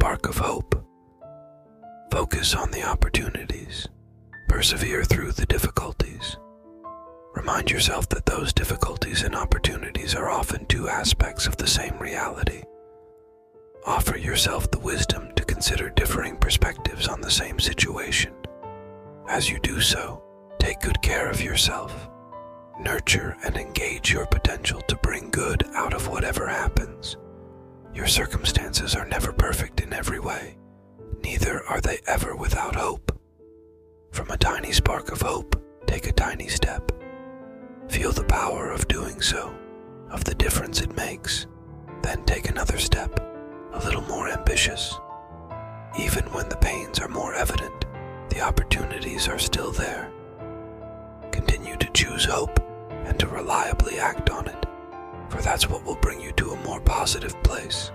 spark of hope. Focus on the opportunities. Persevere through the difficulties. Remind yourself that those difficulties and opportunities are often two aspects of the same reality. Offer yourself the wisdom to consider differing perspectives on the same situation. As you do so, take good care of yourself. Nurture and engage your potential to bring good out of whatever happens. Your circumstances are never perfect neither are they ever without hope. From a tiny spark of hope, take a tiny step. Feel the power of doing so, of the difference it makes. Then take another step, a little more ambitious. Even when the pains are more evident, the opportunities are still there. Continue to choose hope and to reliably act on it, for that's what will bring you to a more positive place.